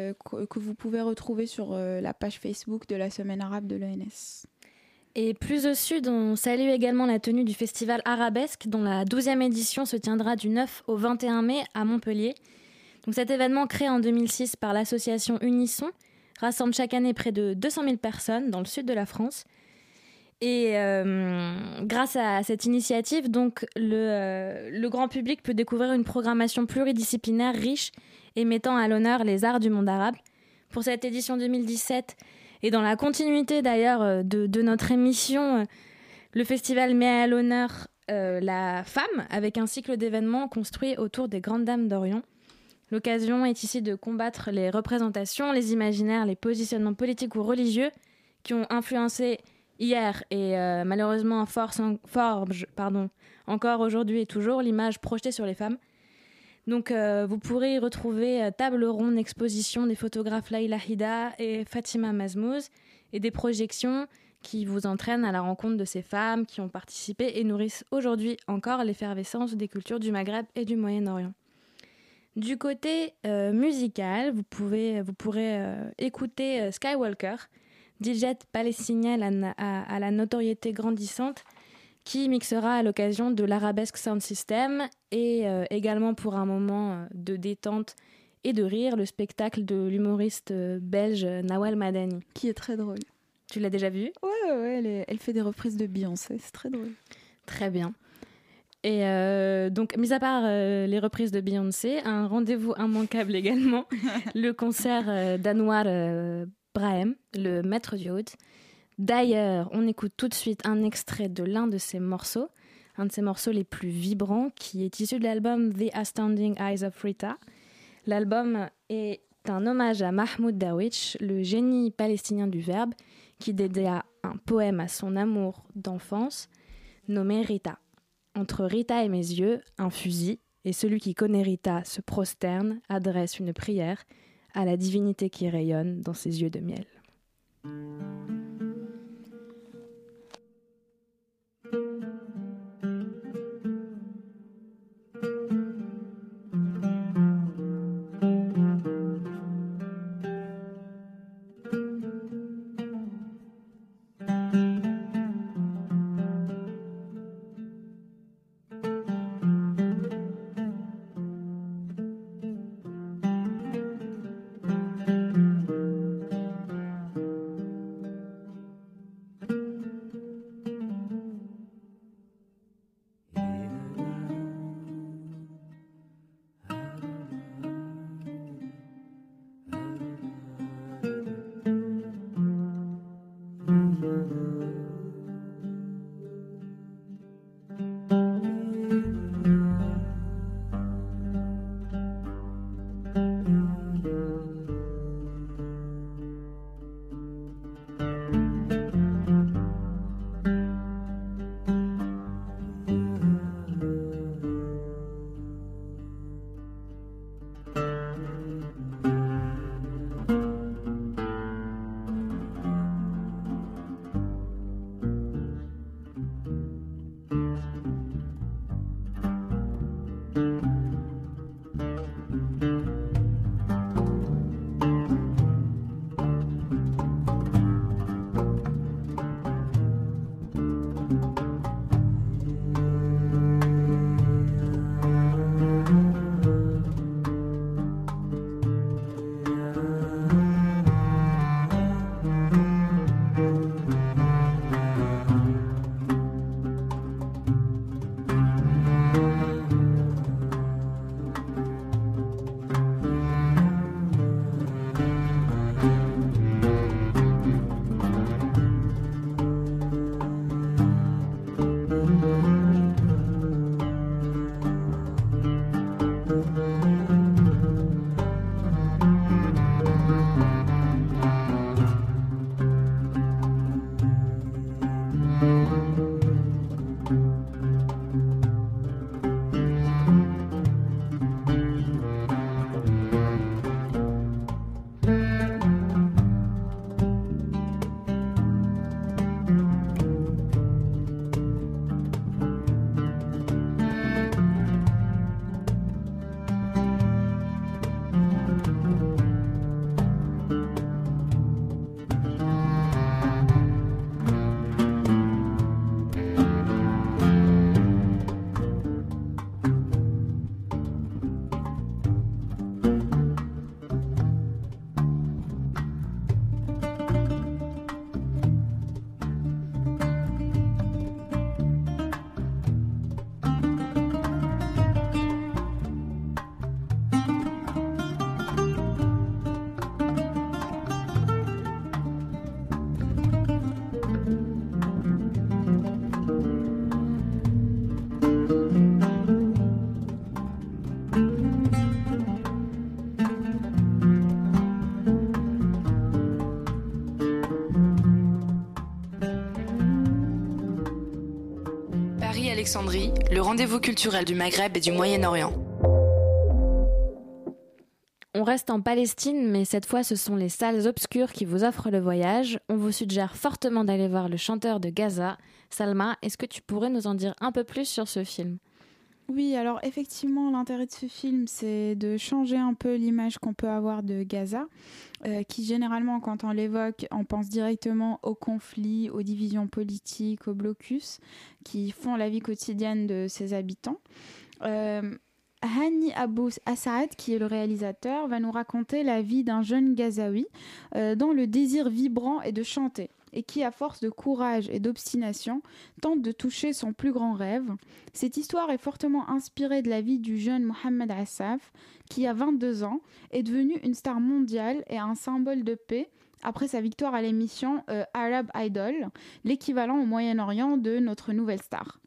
que, vous pouvez retrouver sur la page Facebook de la Semaine arabe de l'ENS. Et plus au sud, on salue également la tenue du festival Arabesque, dont la 12e édition se tiendra du 9 au 21 mai à Montpellier. Cet événement créé en 2006 par l'association Unisson rassemble chaque année près de 200 000 personnes dans le sud de la France. Et euh, grâce à cette initiative, euh, le grand public peut découvrir une programmation pluridisciplinaire riche et mettant à l'honneur les arts du monde arabe. Pour cette édition 2017, et dans la continuité d'ailleurs euh, de, notre émission, le festival met à l'honneur la femme avec un cycle d'événements construit autour des grandes dames d'Orient. L'occasion est ici de combattre les représentations, les imaginaires, les positionnements politiques ou religieux qui ont influencé hier et euh, malheureusement forge encore aujourd'hui et toujours l'image projetée sur les femmes. Donc euh, vous pourrez y retrouver euh, table ronde exposition des photographes Laila Hida et Fatima Mazmouz et des projections qui vous entraînent à la rencontre de ces femmes qui ont participé et nourrissent aujourd'hui encore l'effervescence des cultures du Maghreb et du Moyen-Orient. Du côté euh, musical, vous, pouvez, vous pourrez euh, écouter euh, Skywalker, DJ palestinien à, la- à- à la notoriété grandissante, qui mixera à l'occasion de l'Arabesque Sound System et euh, également pour un moment euh, de détente et de rire, le spectacle de l'humoriste euh, belge Nawal Madani. Qui est très drôle. Tu l'as déjà vu? Ouais, ouais, ouais, elle, est- elle fait des reprises de Beyoncé, c'est très drôle. Très bien. Et euh, donc, mis à part euh, les reprises de Beyoncé, un rendez-vous immanquable également, le concert euh, d'Anwar euh, Brahim, le maître du oud. D'ailleurs, on écoute tout de suite un extrait de l'un de ses morceaux, un de ses morceaux les plus vibrants, qui est issu de l'album The Astounding Eyes of Rita. L'album est un hommage à Mahmoud Darwish, le génie palestinien du verbe, qui dédia un poème à son amour d'enfance nommé Rita. Entre Rita et mes yeux, un fusil, et celui qui connaît Rita se prosterne, adresse une prière à la divinité qui rayonne dans ses yeux de miel. Le rendez-vous culturel du Maghreb et du Moyen-Orient. On reste en Palestine, mais cette fois ce sont les salles obscures qui vous offrent le voyage. On vous suggère fortement d'aller voir le chanteur de Gaza. Salma, est-ce que tu pourrais nous en dire un peu plus sur ce film? Oui, alors effectivement, l'intérêt de ce film, c'est de changer un peu l'image qu'on peut avoir de Gaza, euh, qui généralement, quand on l'évoque, on pense directement aux conflits, aux divisions politiques, aux blocus qui font la vie quotidienne de ses habitants. Euh, Hani Abou Assaad, qui est le réalisateur, va nous raconter la vie d'un jeune Gazaoui euh, dont le désir vibrant est de chanter et qui, à force de courage et d'obstination, tente de toucher son plus grand rêve. Cette histoire est fortement inspirée de la vie du jeune Mohamed Assaf, qui, à 22 ans, est devenu une star mondiale et un symbole de paix après sa victoire à l'émission euh, Arab Idol, l'équivalent au Moyen-Orient de notre nouvelle star.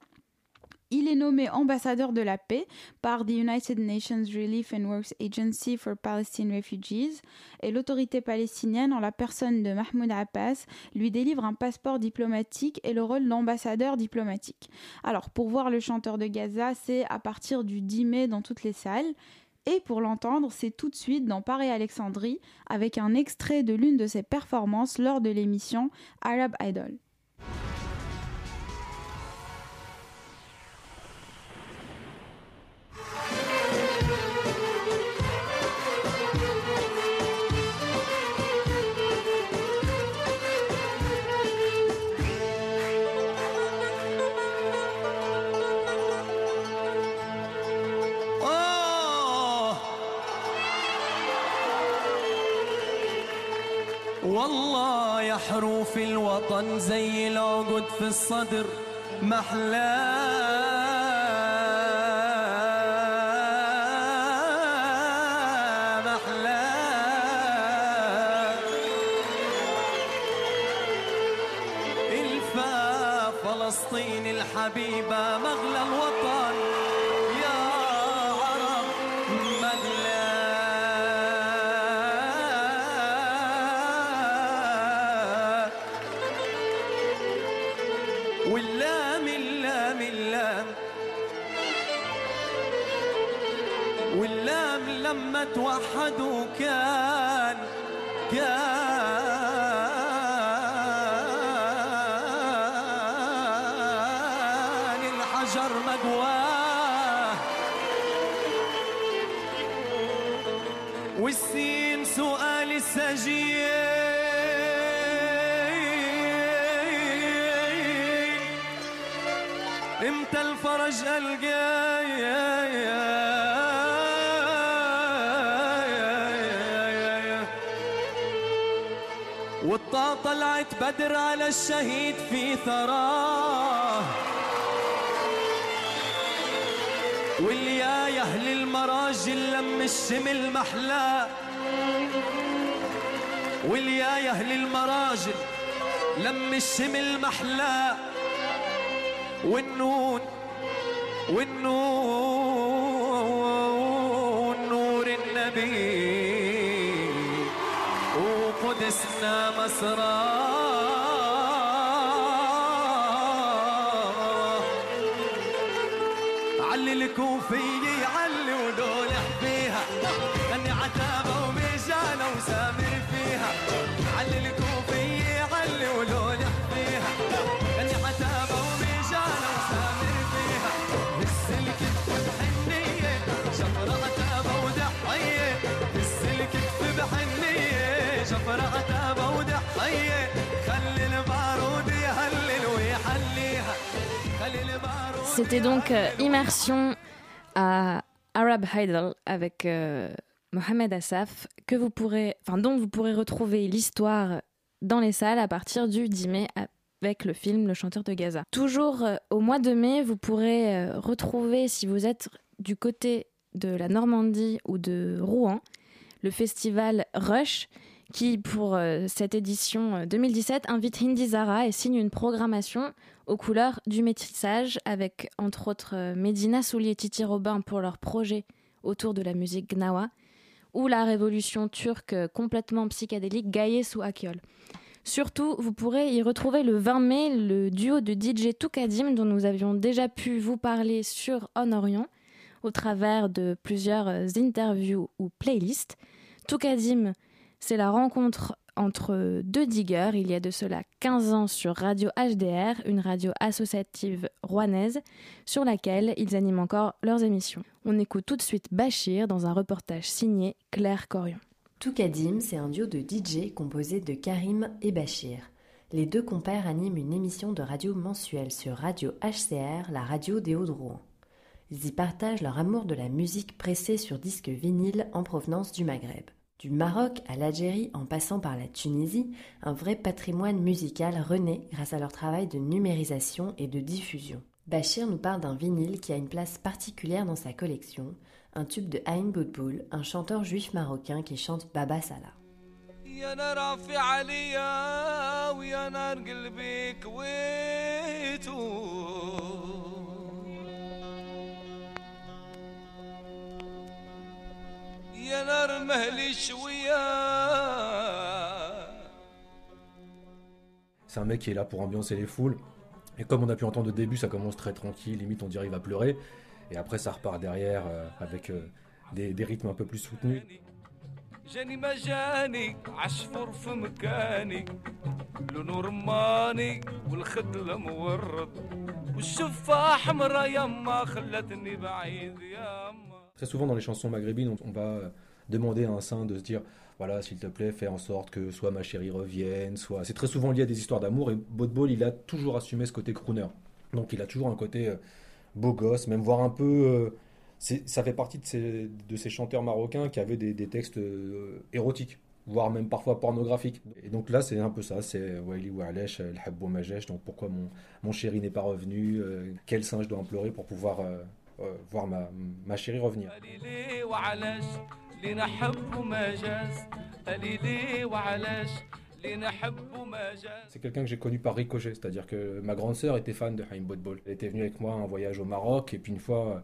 Il est nommé ambassadeur de la paix par the United Nations Relief and Works Agency for Palestine Refugees et l'autorité palestinienne, en la personne de Mahmoud Abbas, lui délivre un passeport diplomatique et le rôle d'ambassadeur diplomatique. Alors, pour voir le chanteur de Gaza, c'est à partir du 10 mai dans toutes les salles. Et pour l'entendre, c'est tout de suite dans Paris Alexandrie avec un extrait de l'une de ses performances lors de l'émission Arab Idol. والله يا حروف الوطن زي العقد في الصدر محلاه محلاه. الفا فلسطين الحبيبة مغلى الوطن. توحدوا كان كان الحجر مقواه والسين سؤال السجين إمتى الفرج القاي طلعت بدر على الشهيد في ثراه واليا يا أهل المراجل لم الشمل محلاه واليا يا أهل المراجل لم الشمل محلاه والنون والنون. وصلنا مسرى علي الكوفي علي ودول بيها أني عتاب C'était donc euh, Immersion à Arab Idol avec euh, Mohamed Assaf, que vous pourrez, enfin, dont vous pourrez retrouver l'histoire dans les salles à partir du 10 mai avec le film Le chanteur de Gaza. Toujours euh, au mois de mai, vous pourrez retrouver, si vous êtes du côté de la Normandie ou de Rouen, le festival Rush qui, pour cette édition euh, 2017, invite Hindi Zara et signe une programmation aux couleurs du métissage avec, entre autres, euh, Medina Soulier et Titi Robin pour leur projet autour de la musique gnawa ou la révolution turque euh, complètement psychédélique Gaye sous Akyol. Surtout, vous pourrez y retrouver le 20 mai le duo de DJ Toukadim dont nous avions déjà pu vous parler sur On Orient au travers de plusieurs interviews ou playlists. Toukadim, c'est la rencontre entre deux diggers il y a de cela 15 ans sur Radio HDR, une radio associative rouennaise, sur laquelle ils animent encore leurs émissions. On écoute tout de suite Bachir dans un reportage signé Claire Corion. Toukadim, c'est un duo de DJ composé de Karim et Bachir. Les deux compères animent une émission de radio mensuelle sur Radio HCR, la radio des Hauts-de-Rouen. Ils y partagent leur amour de la musique pressée sur disque vinyle en provenance du Maghreb. Du Maroc à l'Algérie en passant par la Tunisie, un vrai patrimoine musical renaît grâce à leur travail de numérisation et de diffusion. Bachir nous parle d'un vinyle qui a une place particulière dans sa collection, un tube de Haïm Boudboul, un chanteur juif marocain qui chante Baba Salah. C'est un mec qui est là pour ambiancer les foules. Et comme on a pu entendre au début, ça commence très tranquille, limite on dirait il va pleurer. Et après ça repart derrière euh, avec euh, des, des rythmes un peu plus soutenus. جاني ما جاني عصفور في مكاني لونه رماني والخد مورد والشفة حمرا يما خلتني بعيد يما Très souvent dans les chansons maghrébines, on, va demander à un saint de se dire voilà, s'il te plaît, fais en sorte que soit ma chérie revienne, soit. C'est très souvent lié à des histoires d'amour et Bodbol, il a toujours assumé ce côté crooner. Donc il a toujours un côté euh, beau gosse, même voire un peu. euh, ça fait partie de ces, chanteurs marocains qui avaient des, textes euh, érotiques, voire même parfois pornographiques. Et donc là, c'est un peu ça c'est Waili Wa'alesh, El Habbo Majesh, donc pourquoi mon, mon chéri n'est pas revenu, euh, quel saint je dois implorer pour pouvoir euh, euh, euh, voir ma, ma chérie revenir. C'est quelqu'un que j'ai connu par ricochet, c'est-à-dire que ma grande sœur était fan de Haïm Botbol. Elle était venue avec moi en voyage au Maroc, et puis une fois,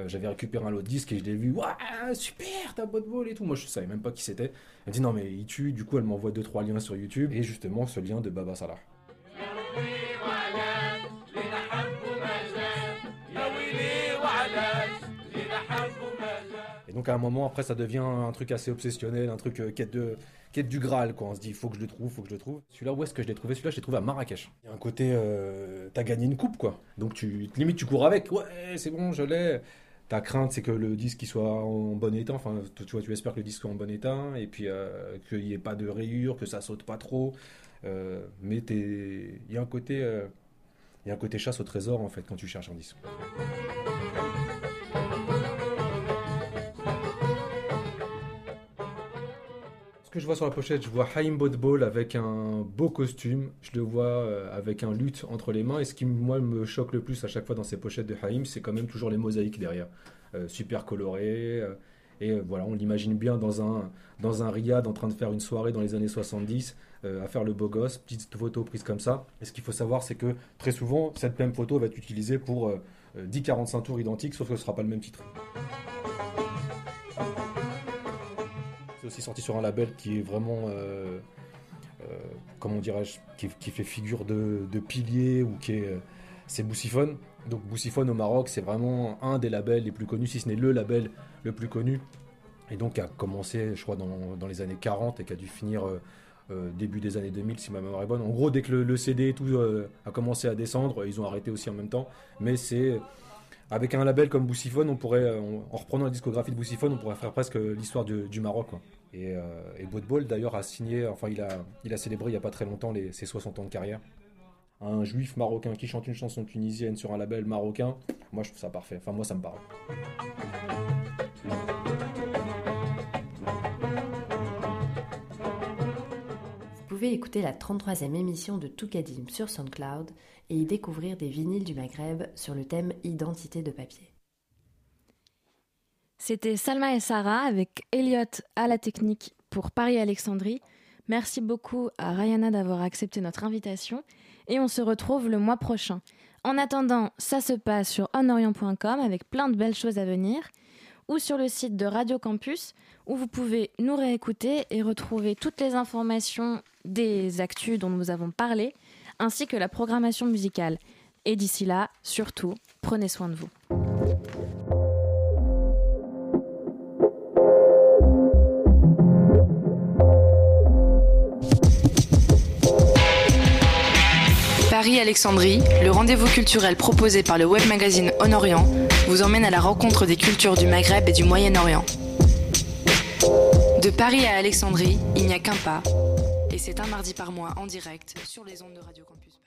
euh, j'avais récupéré un lot de disque et je l'ai vu, waouh, super, t'as Botbol et tout. Moi, je savais même pas qui c'était. Elle me dit, non, mais il tue, du coup, elle m'envoie deux trois liens sur YouTube, et justement, ce lien de Baba Salah. Donc, à un moment, après, ça devient un truc assez obsessionnel, un truc euh, quête, de, quête du Graal, quoi. On se dit, faut que je le trouve, faut que je le trouve. Celui-là, où est-ce que je l'ai trouvé? Celui-là, je l'ai trouvé à Marrakech. Il y a un côté, euh, t'as gagné une coupe, quoi. Donc, tu, limite, tu cours avec. Ouais, c'est bon, je l'ai. Ta crainte, c'est que le disque il soit en bon état. Enfin, tu vois, tu espères que le disque soit en bon état, et puis euh, qu'il n'y ait pas de rayures, que ça saute pas trop. Euh, mais il y a un côté, il y a un côté chasse au trésor en fait quand tu cherches un disque. Que je vois sur la pochette, je vois Haïm Bodbol avec un beau costume. Je le vois euh, avec un luth entre les mains. Et ce qui, moi, me choque le plus à chaque fois dans ces pochettes de Haïm, c'est quand même toujours les mosaïques derrière. Euh, super colorées. euh, et voilà, on l'imagine bien dans un, dans un riad en train de faire une soirée dans les années 70, euh, à faire le beau gosse, petite photo prise comme ça. Et ce qu'il faut savoir, c'est que très souvent, cette même photo va être utilisée pour euh, euh, 10-45 tours identiques, sauf que ce ne sera pas le même titre. C'est aussi sorti sur un label qui est vraiment, euh, euh, comment dirais-je, qui, fait figure de, pilier ou qui est, euh, c'est Boussiphone. Donc Boussiphone au Maroc, c'est vraiment un des labels les plus connus, si ce n'est le label le plus connu. Et donc a commencé, je crois, dans, dans les années 40 et qui a dû finir début des années 2000, si ma mémoire est bonne. En gros, dès que le, le CD et tout a commencé à descendre, ils ont arrêté aussi en même temps. Mais c'est avec un label comme Boussiphone, on pourrait, euh, en reprenant la discographie de Boussiphone, on pourrait faire presque l'histoire du, Maroc. Et, euh, et d'ailleurs, a signé, enfin, il a, il a célébré il n'y a pas très longtemps ses 60 ans de carrière. Un juif marocain qui chante une chanson tunisienne sur un label marocain, moi je trouve ça parfait. Enfin, moi ça me parle. Écouter la 33e émission de Toukadim sur SoundCloud et y découvrir des vinyles du Maghreb sur le thème Identité de papier. C'était Salma et Sarah avec Elliot à la technique pour Paris-Alexandrie. Merci beaucoup à Rayana d'avoir accepté notre invitation et on se retrouve le mois prochain. En attendant, ça se passe sur honorient.com avec plein de belles choses à venir. Ou sur le site de Radio Campus où vous pouvez nous réécouter et retrouver toutes les informations des actus dont nous avons parlé, ainsi que la programmation musicale. Et d'ici là, surtout, prenez soin de vous. Paris-Alexandrie, le rendez-vous culturel proposé par le web magazine On vous emmène à la rencontre des cultures du Maghreb et du Moyen-Orient. De Paris à Alexandrie, il n'y a qu'un pas, et c'est un mardi par mois en direct sur les ondes de Radio Campus.